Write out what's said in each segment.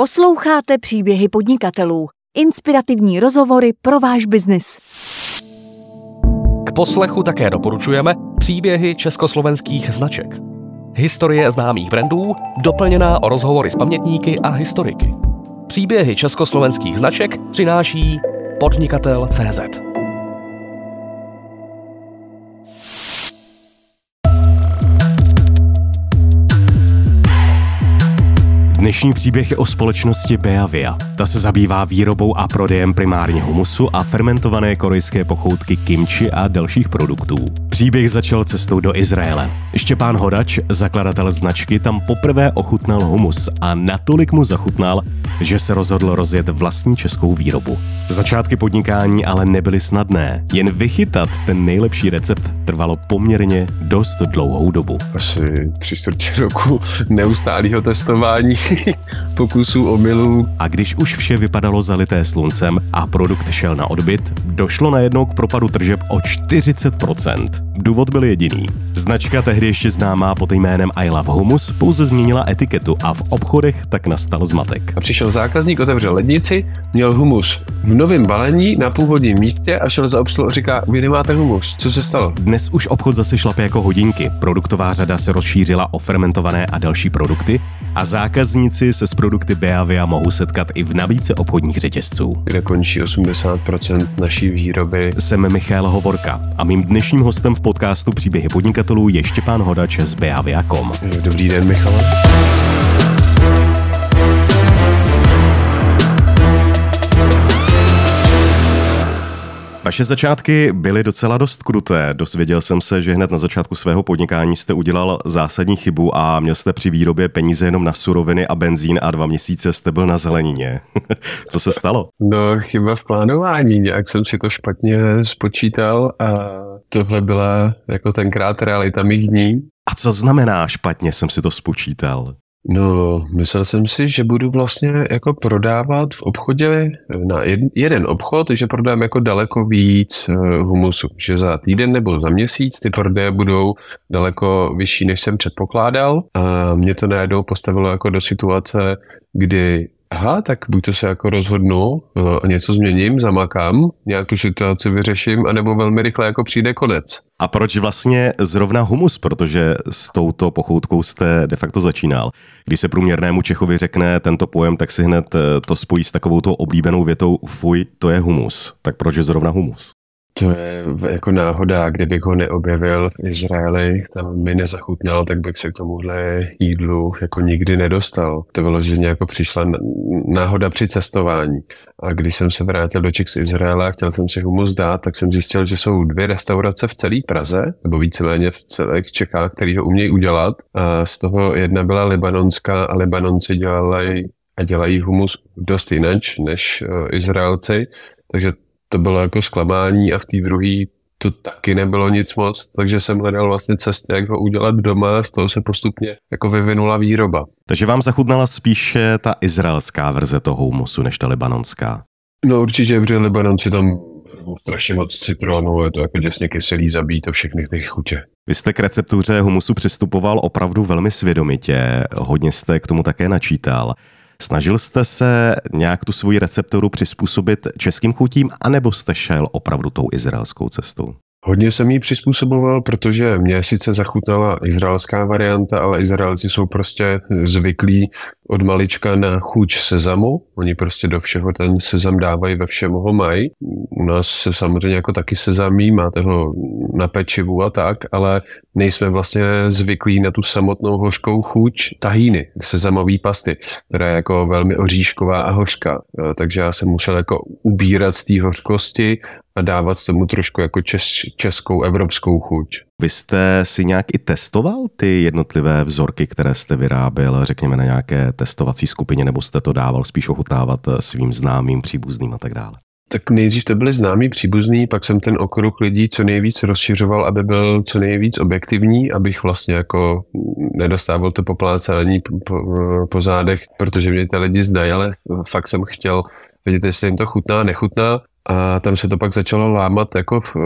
Posloucháte příběhy podnikatelů. Inspirativní rozhovory pro váš biznis. K poslechu také doporučujeme příběhy československých značek. Historie známých brandů, doplněná o rozhovory s pamětníky a historiky. Příběhy československých značek přináší podnikatel.cz. Dnešní příběh je o společnosti Beavia. Ta se zabývá výrobou a prodejem primárně humusu a fermentované korejské pochoutky kimchi a dalších produktů. Příběh začal cestou do Izraele. Štěpán Hodač, zakladatel značky, tam poprvé ochutnal humus a natolik mu zachutnal, že se rozhodl rozjet vlastní českou výrobu. Začátky podnikání ale nebyly snadné. Jen vychytat ten nejlepší recept trvalo poměrně dost dlouhou dobu. Asi tři čtvrtě roku neustálého testování, pokusů, omylů. A když už vše vypadalo zalité sluncem a produkt šel na odbyt, došlo najednou k propadu tržeb o 40%. Důvod byl jediný. Značka tehdy ještě známá pod jménem I Love Humus pouze změnila etiketu a v obchodech tak nastal zmatek. A přišel zákazník, otevřel lednici, měl humus v novém balení na původním místě a šel za obsluhu a říká, vy nemáte humus, co se stalo? Dnes už obchod zase šlape jako hodinky. Produktová řada se rozšířila o fermentované a další produkty a zákazníci se s produkty Beavia mohou setkat i v nabídce obchodních řetězců. Kde končí 80% naší výroby. Jsem Michal Hovorka a mým dnešním hostem v podcastu Příběhy podnikatelů je Štěpán Hodač z Beavia.com. Dobrý den, Michal. Vaše začátky byly docela dost kruté. Dosvěděl jsem se, že hned na začátku svého podnikání jste udělal zásadní chybu a měl jste při výrobě peníze jenom na suroviny a benzín a dva měsíce jste byl na zelenině. Co se stalo? No, chyba v plánování. Nějak jsem si to špatně spočítal a tohle byla jako tenkrát realita mých dní. A co znamená špatně jsem si to spočítal? No, myslel jsem si, že budu vlastně jako prodávat v obchodě na jeden obchod, že prodám jako daleko víc eh, humusu, že za týden nebo za měsíc ty prodeje budou daleko vyšší, než jsem předpokládal a mě to najednou postavilo jako do situace, kdy aha, tak buď to se jako rozhodnu a něco změním, zamakám, nějak tu situaci vyřeším, anebo velmi rychle jako přijde konec. A proč vlastně zrovna humus? Protože s touto pochoutkou jste de facto začínal. Když se průměrnému Čechovi řekne tento pojem, tak si hned to spojí s takovou oblíbenou větou fuj, to je humus. Tak proč je zrovna humus? To je jako náhoda, kdybych ho neobjevil v Izraeli, tam mi nezachutnal, tak bych se k tomuhle jídlu jako nikdy nedostal. To bylo, že jako přišla náhoda při cestování. A když jsem se vrátil do Čech z Izraela a chtěl jsem si humus dát, tak jsem zjistil, že jsou dvě restaurace v celé Praze, nebo víceméně v celých Čechách, který ho umějí udělat. A z toho jedna byla libanonská a Libanonci dělali a dělají humus dost jinak než uh, Izraelci. Takže to bylo jako zklamání a v té druhé to taky nebylo nic moc, takže jsem hledal vlastně cesty, jak ho udělat doma z toho se postupně jako vyvinula výroba. Takže vám zachutnala spíše ta izraelská verze toho humusu, než ta libanonská? No určitě, protože Libanonci tam strašně moc citronu, je to jako děsně kyselý, zabíjí to všechny ty chutě. Vy jste k receptuře humusu přistupoval opravdu velmi svědomitě, hodně jste k tomu také načítal. Snažil jste se nějak tu svoji recepturu přizpůsobit českým chutím, anebo jste šel opravdu tou izraelskou cestou? Hodně jsem ji přizpůsoboval, protože mě sice zachutnala izraelská varianta, ale Izraelci jsou prostě zvyklí od malička na chuť sezamu. Oni prostě do všeho ten sezam dávají, ve všem ho mají. U nás se samozřejmě jako taky sezamí, máte ho na pečivu a tak, ale nejsme vlastně zvyklí na tu samotnou hořkou chuť tahíny, sezamové pasty, která je jako velmi oříšková a hořká. Takže já jsem musel jako ubírat z té hořkosti a dávat tomu trošku jako čes, českou, evropskou chuť. Vy jste si nějak i testoval ty jednotlivé vzorky, které jste vyráběl, řekněme na nějaké testovací skupině, nebo jste to dával spíš ochutnávat svým známým, příbuzným a tak dále? Tak nejdřív to byli známí příbuzní, pak jsem ten okruh lidí co nejvíc rozšiřoval, aby byl co nejvíc objektivní, abych vlastně jako nedostával to poplácání po, po, po zádech, protože mě ty lidi zdají, ale fakt jsem chtěl vědět, jestli jim to chutná, nechutná. A tam se to pak začalo lámat jako v,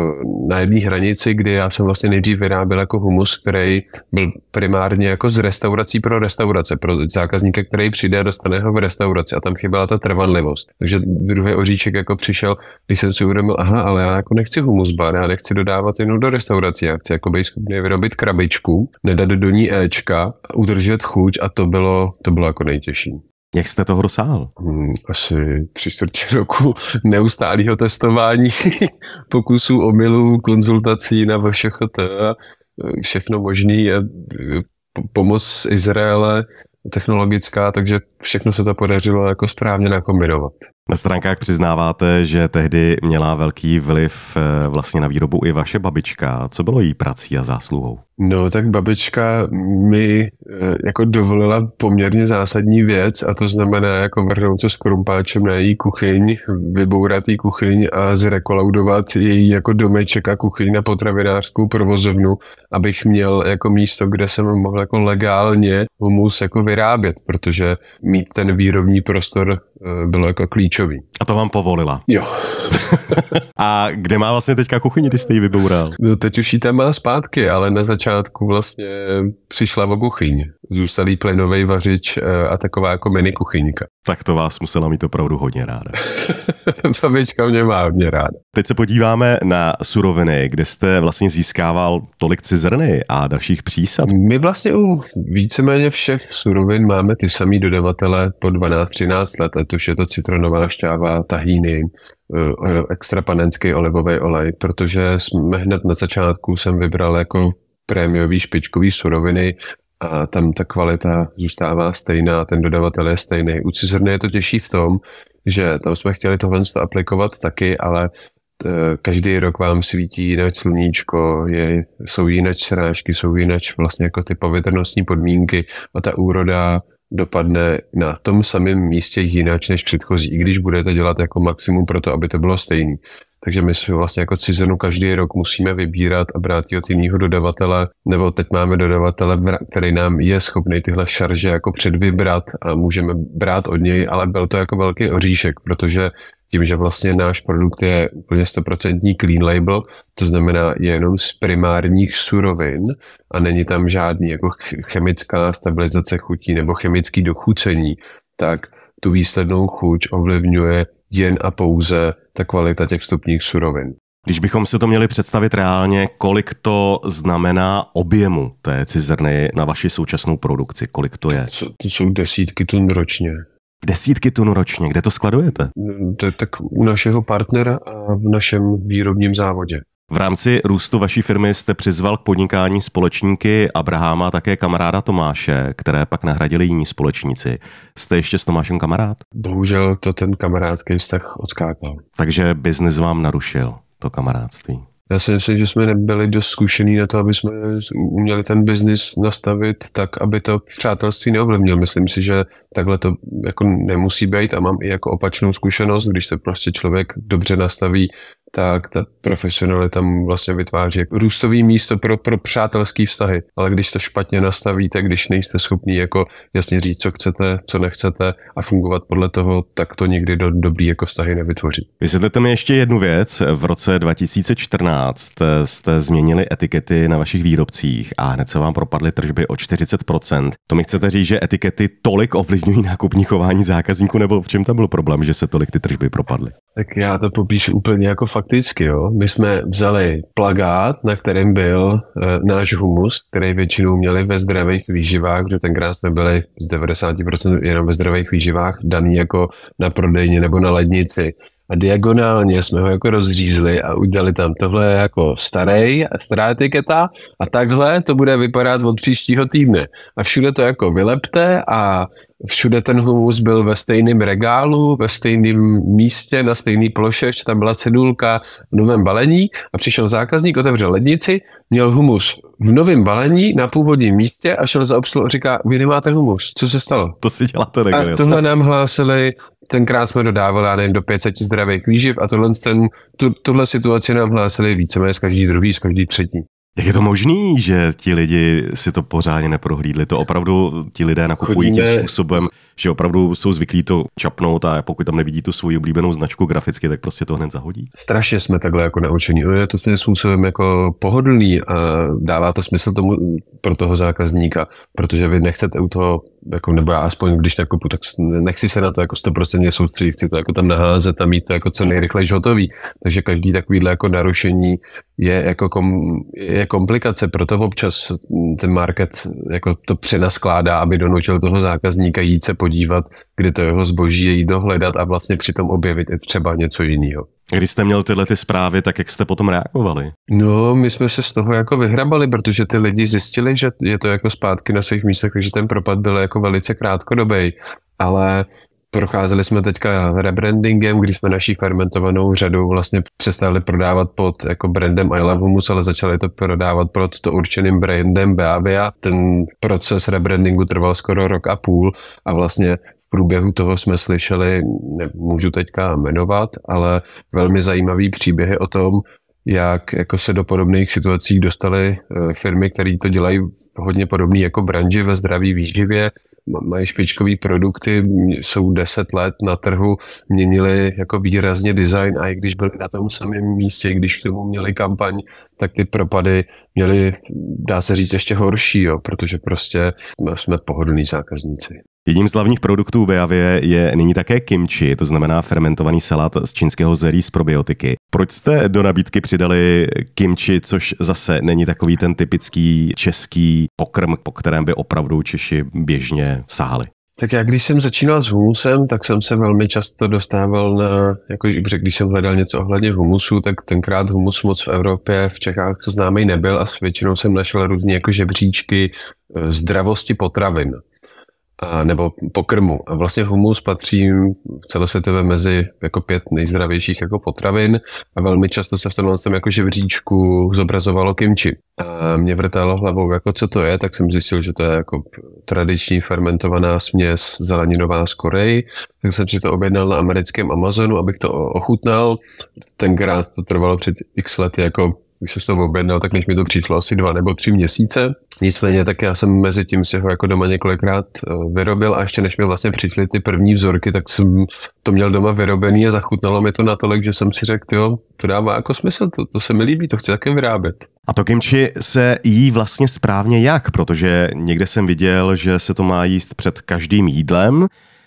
na jedné hranici, kdy já jsem vlastně nejdřív vyráběl jako humus, který byl primárně jako z restaurací pro restaurace, pro zákazníka, který přijde a dostane ho v restauraci a tam chyběla ta trvanlivost. Takže druhý oříček jako přišel, když jsem si uvědomil, aha, ale já jako nechci humus bar, já nechci dodávat jenom do restaurací, já chci jako být schopný vyrobit krabičku, nedat do ní Ečka, udržet chuť a to bylo, to bylo jako nejtěžší. Jak jste toho dosáhl? Hmm, asi tři čtvrtě roku neustálého testování, pokusů, omylů, konzultací na VŠHT a všechno možný. A pomoc Izraele technologická, takže všechno se to podařilo jako správně nakombinovat. Na stránkách přiznáváte, že tehdy měla velký vliv eh, vlastně na výrobu i vaše babička. Co bylo jí prací a zásluhou? No, tak babička mi eh, jako dovolila poměrně zásadní věc a to znamená jako vrhnout se s krumpáčem na její kuchyň, vybourat její kuchyň a zrekolaudovat její jako domeček a kuchyň na potravinářskou provozovnu, abych měl jako místo, kde jsem mohl jako legálně humus jako vyrábět, protože mít ten výrobní prostor eh, bylo jako klíčový. A to vám povolila? Jo. a kde má vlastně teďka kuchyni, když jste ji vyboural? No teď už ji tam má zpátky, ale na začátku vlastně přišla o kuchyň. Zůstalý plynový vařič eh, a taková jako mini kuchyňka. Tak to vás musela mít opravdu hodně ráda. Babička mě má hodně ráda. Teď se podíváme na suroviny, kde jste vlastně získával tolik cizrny a dalších přísad. My vlastně u víceméně všech surovin máme ty samý dodavatele po 12-13 let, ať už je to citronová šťáva, tahíny, eh, extra panenský olivový olej, protože jsme hned na začátku jsem vybral jako prémiový špičkový suroviny a tam ta kvalita zůstává stejná, ten dodavatel je stejný. U cizrny je to těžší v tom, že tam jsme chtěli tohle aplikovat taky, ale eh, každý rok vám svítí jinak sluníčko, je, jsou jinak srážky, jsou jinak vlastně jako ty povětrnostní podmínky a ta úroda dopadne na tom samém místě jinak než předchozí, i když budete dělat jako maximum pro to, aby to bylo stejný. Takže my si vlastně jako cizenu každý rok musíme vybírat a brát ji od jiného dodavatele, nebo teď máme dodavatele, který nám je schopný tyhle šarže jako předvybrat a můžeme brát od něj, ale byl to jako velký oříšek, protože tím, že vlastně náš produkt je úplně 100% clean label, to znamená je jenom z primárních surovin a není tam žádný jako chemická stabilizace chutí nebo chemický dochucení, tak tu výslednou chuť ovlivňuje jen a pouze ta kvalita těch vstupních surovin. Když bychom si to měli představit reálně, kolik to znamená objemu té cizrny na vaši současnou produkci, kolik to je? To jsou desítky tun ročně. Desítky tun ročně, kde to skladujete? To je tak u našeho partnera a v našem výrobním závodě. V rámci růstu vaší firmy jste přizval k podnikání společníky Abraháma a také kamaráda Tomáše, které pak nahradili jiní společníci. Jste ještě s Tomášem kamarád? Bohužel to ten kamarádský vztah odskákal. Takže biznis vám narušil to kamarádství. Já si myslím, že jsme nebyli dost zkušení na to, aby jsme uměli ten biznis nastavit tak, aby to přátelství neovlivnil. Myslím si, že takhle to jako nemusí být a mám i jako opačnou zkušenost, když se prostě člověk dobře nastaví tak ta profesionalita mu vlastně vytváří jako růstový místo pro, pro přátelský vztahy. Ale když to špatně nastavíte, když nejste schopní jako jasně říct, co chcete, co nechcete a fungovat podle toho, tak to nikdy do dobrý jako vztahy nevytvoří. Vysvětlete mi ještě jednu věc. V roce 2014 jste změnili etikety na vašich výrobcích a hned se vám propadly tržby o 40%. To mi chcete říct, že etikety tolik ovlivňují nákupní chování zákazníků, nebo v čem tam byl problém, že se tolik ty tržby propadly? Tak já to popíšu úplně jako fakt fakticky, jo. My jsme vzali plagát, na kterém byl e, náš humus, který většinou měli ve zdravých výživách, protože tenkrát jsme byli z 90% jenom ve zdravých výživách daný jako na prodejně nebo na lednici a diagonálně jsme ho jako rozřízli a udělali tam tohle jako starý, stará etiketa a takhle to bude vypadat od příštího týdne. A všude to jako vylepte a všude ten humus byl ve stejném regálu, ve stejném místě, na stejné ploše, tam byla cedulka v novém balení a přišel zákazník, otevřel lednici, měl humus v novém balení na původním místě a šel za obsluhu a říká, vy nemáte humus, co se stalo? To si děláte A tohle nám hlásili, tenkrát jsme dodávali, já nevím, do 500 zdravých výživ a tohle, ten, tu, tuhle situaci nám hlásili víceméně z každý druhý, z každý třetí. Jak je to možný, že ti lidi si to pořádně neprohlídli? To opravdu ti lidé nakupují Chodíme... tím způsobem, že opravdu jsou zvyklí to čapnout a pokud tam nevidí tu svoji oblíbenou značku graficky, tak prostě to hned zahodí? Strašně jsme takhle jako naučení. Je to svým způsobem jako pohodlný a dává to smysl tomu pro toho zákazníka, protože vy nechcete u toho, jako, nebo já aspoň když nakupu, tak nechci se na to jako 100% soustředit, chci to jako tam naházet a mít to jako co nejrychleji hotový. Takže každý takovýhle jako narušení je jako kom, je komplikace, proto občas ten market jako to přenaskládá, aby donutil toho zákazníka jít se podívat, kde to jeho zboží je jít dohledat a vlastně přitom objevit i třeba něco jiného. Když jste měl tyhle ty zprávy, tak jak jste potom reagovali? No, my jsme se z toho jako vyhrabali, protože ty lidi zjistili, že je to jako zpátky na svých místech, takže ten propad byl jako velice krátkodobý. Ale Procházeli jsme teďka rebrandingem, když jsme naší fermentovanou řadu vlastně přestali prodávat pod jako brandem I Love Humus, ale začali to prodávat pod to určeným brandem Beavia. Ten proces rebrandingu trval skoro rok a půl a vlastně v průběhu toho jsme slyšeli, nemůžu teďka jmenovat, ale velmi zajímavý příběhy o tom, jak jako se do podobných situací dostaly eh, firmy, které to dělají hodně podobný jako branži ve zdraví výživě, mají špičkové produkty, jsou 10 let na trhu, měnili jako výrazně design a i když byli na tom samém místě, když k tomu měli kampaň, tak ty propady měli, dá se říct, ještě horší, jo, protože prostě jsme pohodlní zákazníci. Jedním z hlavních produktů Beavie je nyní také kimchi, to znamená fermentovaný salát z čínského zelí s probiotiky. Proč jste do nabídky přidali kimchi, což zase není takový ten typický český pokrm, po kterém by opravdu Češi běžně sáhli? Tak já když jsem začínal s humusem, tak jsem se velmi často dostával na, jako když jsem hledal něco ohledně humusu, tak tenkrát humus moc v Evropě, v Čechách známý nebyl a s většinou jsem našel různé jako žebříčky eh, zdravosti potravin nebo pokrmu. A vlastně humus patří celosvětově mezi jako pět nejzdravějších jako potravin a velmi často se v tomhle tom jako živříčku zobrazovalo kimči. A mě vrtalo hlavou, jako co to je, tak jsem zjistil, že to je jako tradiční fermentovaná směs zeleninová z Koreji, tak jsem si to objednal na americkém Amazonu, abych to ochutnal. Tenkrát to trvalo před x lety jako když jsem to objednal, tak než mi to přišlo asi dva nebo tři měsíce. Nicméně tak já jsem mezi tím si ho jako doma několikrát eh, vyrobil a ještě než mi vlastně přišly ty první vzorky, tak jsem to měl doma vyrobený a zachutnalo mi to natolik, že jsem si řekl, jo, to dává jako smysl, to, to se mi líbí, to chci také vyrábět. A to kimchi se jí vlastně správně jak? Protože někde jsem viděl, že se to má jíst před každým jídlem,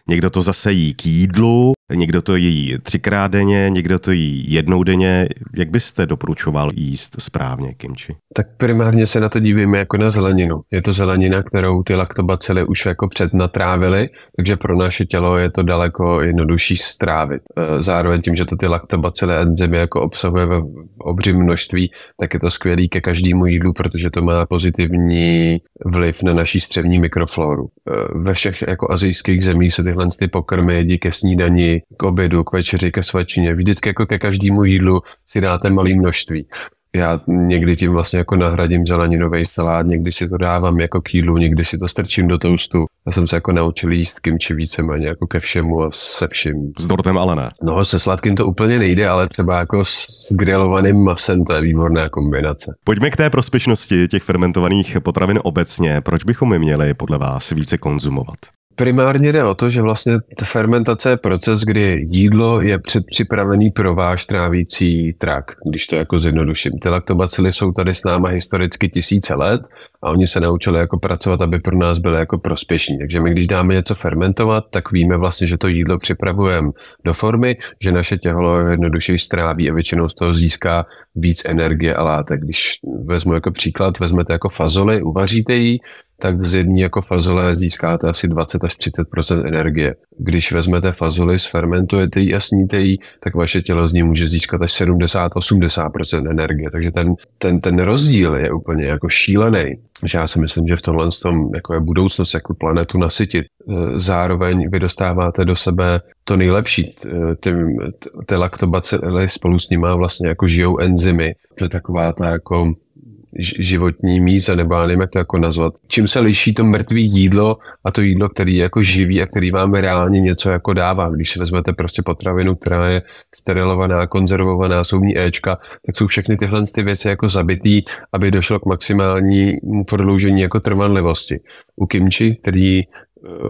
někdo to zase jí k jídlu, Někdo to jí třikrát denně, někdo to jí jednou denně. Jak byste doporučoval jíst správně kimči? Tak primárně se na to dívíme jako na zeleninu. Je to zelenina, kterou ty laktobacily už jako přednatrávily, takže pro naše tělo je to daleko jednodušší strávit. E, zároveň tím, že to ty laktobacily enzymy jako obsahuje ve obřím množství, tak je to skvělý ke každému jídlu, protože to má pozitivní vliv na naší střevní mikrofloru. E, ve všech jako azijských zemích se tyhle ty pokrmy jedí ke snídani, k obědu, k večeři, ke svačině. Vždycky jako ke každému jídlu si dáte malé množství. Já někdy tím vlastně jako nahradím zeleninový salát, někdy si to dávám jako k jídlu, někdy si to strčím do toastu. Já jsem se jako naučil jíst kimči víceméně jako ke všemu a se vším. S dortem ale ne. No, se sladkým to úplně nejde, ale třeba jako s grilovaným masem to je výborná kombinace. Pojďme k té prospěšnosti těch fermentovaných potravin obecně. Proč bychom je měli podle vás více konzumovat? Primárně jde o to, že vlastně ta fermentace je proces, kdy jídlo je předpřipravený pro váš trávící trakt, když to jako zjednoduším. Ty laktobacily jsou tady s náma historicky tisíce let a oni se naučili jako pracovat, aby pro nás byly jako prospěšní. Takže my, když dáme něco fermentovat, tak víme vlastně, že to jídlo připravujeme do formy, že naše tělo jednoduše stráví a většinou z toho získá víc energie a látek. Když vezmu jako příklad, vezmete jako fazoli, uvaříte ji, tak z jedné jako fazole získáte asi 20 až 30% energie. Když vezmete fazoli, sfermentujete ji a sníte ji, tak vaše tělo z ní může získat až 70-80% energie. Takže ten, ten, ten rozdíl je úplně jako šílený. Že já si myslím, že v tomhle tom jako je budoucnost, jako planetu nasytit. Zároveň vy dostáváte do sebe to nejlepší. Ty, ty laktobacily spolu s nimi vlastně jako žijou enzymy. To je taková ta jako životní míza, nebo já nevím, jak to jako nazvat. Čím se liší to mrtvé jídlo a to jídlo, který je jako živý a který vám reálně něco jako dává. Když si vezmete prostě potravinu, která je sterilovaná, konzervovaná, jsou v ní Ečka, tak jsou všechny tyhle ty věci jako zabitý, aby došlo k maximálnímu prodloužení jako trvanlivosti. U kimči, který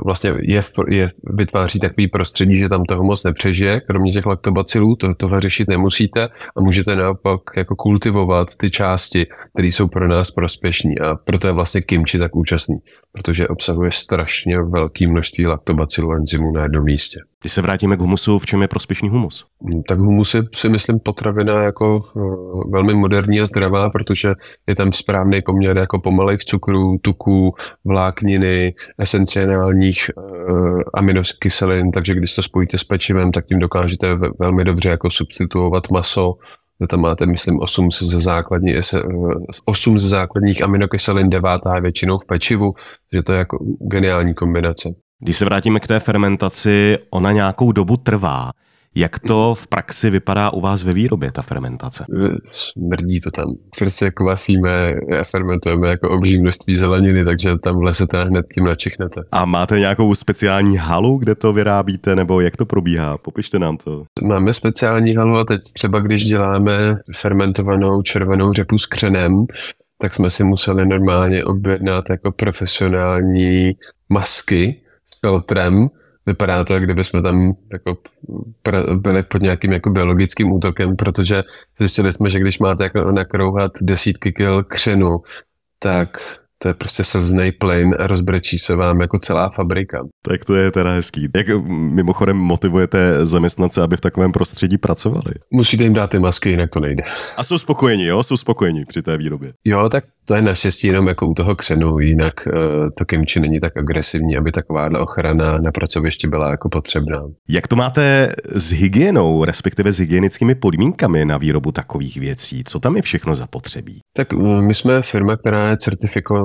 vlastně je, je, vytváří takový prostředí, že tam toho moc nepřežije, kromě těch laktobacilů, to, tohle řešit nemusíte a můžete naopak jako kultivovat ty části, které jsou pro nás prospěšní a proto je vlastně kimči tak účastný, protože obsahuje strašně velké množství laktobacilů a enzymů na jednom místě. Když se vrátíme k humusu, v čem je prospěšný humus? Mm, tak humus je si myslím potravina jako eh, velmi moderní a zdravá, protože je tam správný poměr jako pomalých cukrů, tuků, vlákniny, esenciálních uh, aminokyselin, takže když to spojíte s pečivem, tak tím dokážete velmi dobře jako substituovat maso, tam máte, myslím, 8 ze, základní, 8 eh, ze základních aminokyselin, devátá je většinou v pečivu, že to je jako geniální kombinace. Když se vrátíme k té fermentaci, ona nějakou dobu trvá. Jak to v praxi vypadá u vás ve výrobě, ta fermentace? Smrdí to tam. Prostě jako vasíme a fermentujeme jako obří množství zeleniny, takže tam v lese hned tím načichnete. A máte nějakou speciální halu, kde to vyrábíte, nebo jak to probíhá? Popište nám to. Máme speciální halu a teď třeba když děláme fermentovanou červenou řepu s křenem, tak jsme si museli normálně objednat jako profesionální masky, filtrem. Vypadá to, jak kdyby jsme tam jako byli pod nějakým jako biologickým útokem, protože zjistili jsme, že když máte jako nakrouhat desítky kil křenu, tak to je prostě slzný plyn a rozbrečí se vám jako celá fabrika. Tak to je teda hezký. Jak mimochodem motivujete zaměstnance, aby v takovém prostředí pracovali? Musíte jim dát ty masky, jinak to nejde. A jsou spokojení, jo? Jsou spokojení při té výrobě. Jo, tak to je naštěstí jenom jako u toho křenu, jinak uh, to kimči není tak agresivní, aby takováhle ochrana na pracovišti byla jako potřebná. Jak to máte s hygienou, respektive s hygienickými podmínkami na výrobu takových věcí? Co tam je všechno zapotřebí? Tak uh, my jsme firma, která je certifikovaná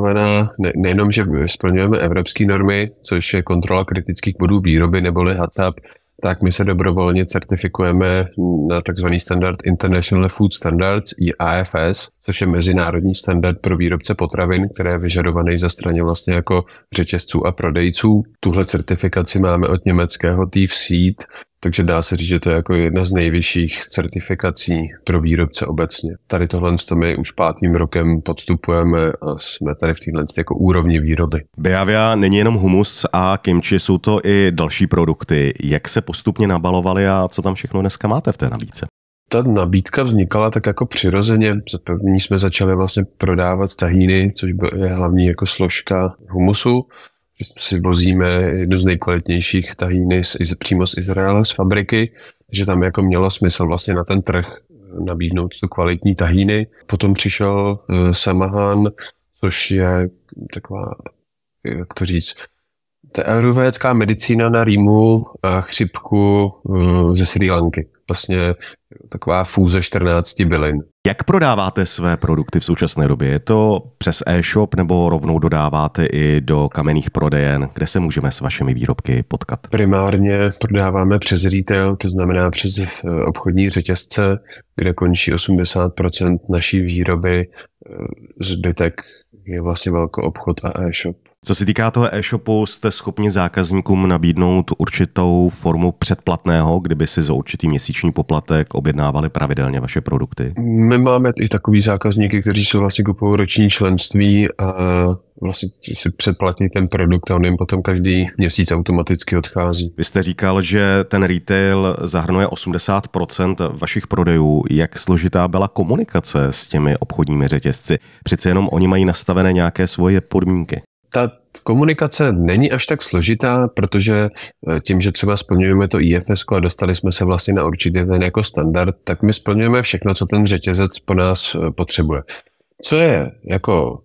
ne, nejenom, že splňujeme evropské normy, což je kontrola kritických bodů výroby neboli HACCP, tak my se dobrovolně certifikujeme na tzv. standard International Food Standards, IAFS, což je mezinárodní standard pro výrobce potravin, které je vyžadovaný za straně vlastně jako řetězců a prodejců. Tuhle certifikaci máme od německého Thief Seed, takže dá se říct, že to je jako jedna z nejvyšších certifikací pro výrobce obecně. Tady tohle my už pátým rokem podstupujeme a jsme tady v téhle jako úrovni výroby. Beavia není jenom humus a kimchi, jsou to i další produkty. Jak se postupně nabalovali a co tam všechno dneska máte v té nabídce? ta nabídka vznikala tak jako přirozeně. Za první jsme začali vlastně prodávat tahíny, což je hlavní jako složka humusu si vozíme jednu z nejkvalitnějších tahíny z, přímo z Izraele, z fabriky, že tam jako mělo smysl vlastně na ten trh nabídnout tu kvalitní tahíny. Potom přišel uh, Samahan, což je taková, jak to říct, to je medicína na rýmu a chřipku uh, ze Sri Lanky. Vlastně taková fůze 14 bylin. Jak prodáváte své produkty v současné době? Je to přes e-shop nebo rovnou dodáváte i do kamenných prodejen? Kde se můžeme s vašimi výrobky potkat? Primárně prodáváme přes retail, to znamená přes eh, obchodní řetězce, kde končí 80% naší výroby. Eh, zbytek je vlastně velký obchod a e-shop. Co se týká toho e-shopu, jste schopni zákazníkům nabídnout určitou formu předplatného, kdyby si za určitý měsíční poplatek objednávali pravidelně vaše produkty? My máme i takový zákazníky, kteří jsou vlastně kupují roční členství a vlastně si předplatí ten produkt a on jim potom každý měsíc automaticky odchází. Vy jste říkal, že ten retail zahrnuje 80% vašich prodejů. Jak složitá byla komunikace s těmi obchodními řetězci? Přece jenom oni mají nastavené nějaké svoje podmínky ta komunikace není až tak složitá, protože eh, tím, že třeba splňujeme to IFS a dostali jsme se vlastně na určitý ten jako standard, tak my splňujeme všechno, co ten řetězec po nás eh, potřebuje. Co je jako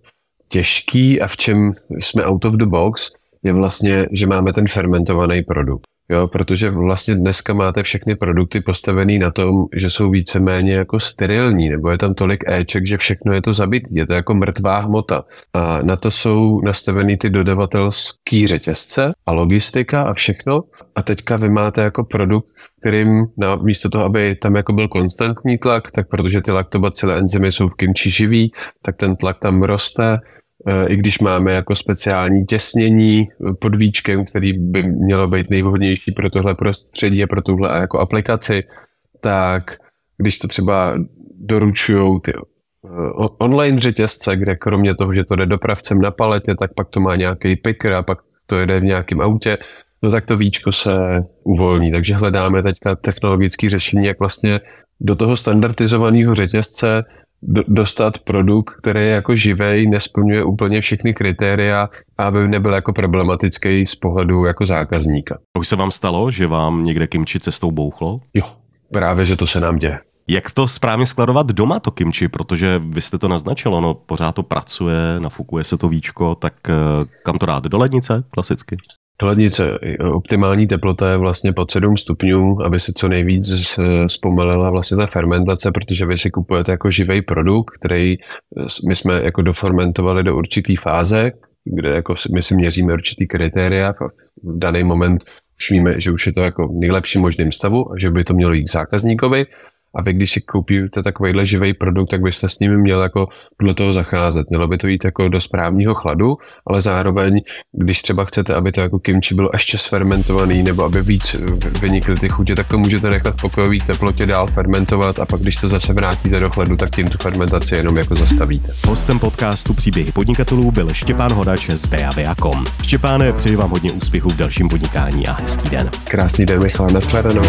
těžký a v čem jsme out of the box, je vlastně, že máme ten fermentovaný produkt. Jo, protože vlastně dneska máte všechny produkty postavený na tom, že jsou víceméně jako sterilní, nebo je tam tolik éček, že všechno je to zabitý, je to jako mrtvá hmota. A na to jsou nastaveny ty dodavatelský řetězce a logistika a všechno. A teďka vy máte jako produkt, kterým na, místo toho, aby tam jako byl konstantní tlak, tak protože ty laktobacily enzymy jsou v kimči živý, tak ten tlak tam roste, i když máme jako speciální těsnění eh, pod víčkem, který by mělo být nejvhodnější pro tohle prostředí a pro tuhle jako aplikaci, tak když to třeba doručují ty eh, online řetězce, kde kromě toho, že to jde dopravcem na paletě, tak pak to má nějaký picker a pak to jede v nějakém autě, no tak to víčko se uvolní. Takže hledáme teďka technologické řešení, jak vlastně do toho standardizovaného řetězce dostat produkt, který je jako živej, nesplňuje úplně všechny kritéria, aby nebyl jako problematický z pohledu jako zákazníka. Už se vám stalo, že vám někde kimči cestou bouchlo? Jo, právě, že to se nám děje. Jak to správně skladovat doma, to kimči, protože vy jste to naznačilo, no pořád to pracuje, nafukuje se to víčko, tak eh, kam to dát? Do lednice klasicky? Do lednice. Optimální teplota je vlastně pod 7 stupňů, aby se co nejvíc zpomalila vlastně ta fermentace, protože vy si kupujete jako živý produkt, který my jsme jako dofermentovali do určitý fáze, kde jako my si měříme určitý kritéria. V daný moment už víme, že už je to jako v nejlepším možném stavu a že by to mělo jít k zákazníkovi a vy, když si koupíte takovýhle živý produkt, tak byste s ním měl jako podle toho zacházet. Mělo by to jít jako do správního chladu, ale zároveň, když třeba chcete, aby to jako kimči bylo ještě sfermentovaný nebo aby víc vynikly ty chutě, tak to můžete nechat v pokojové teplotě dál fermentovat a pak, když to zase vrátíte do chladu, tak tím tu fermentaci jenom jako zastavíte. Hostem podcastu Příběhy podnikatelů byl Štěpán Hodač z BABA.com. Štěpáne, přeji vám hodně úspěchů v dalším podnikání a hezký den. Krásný den, Michal, nashledanou.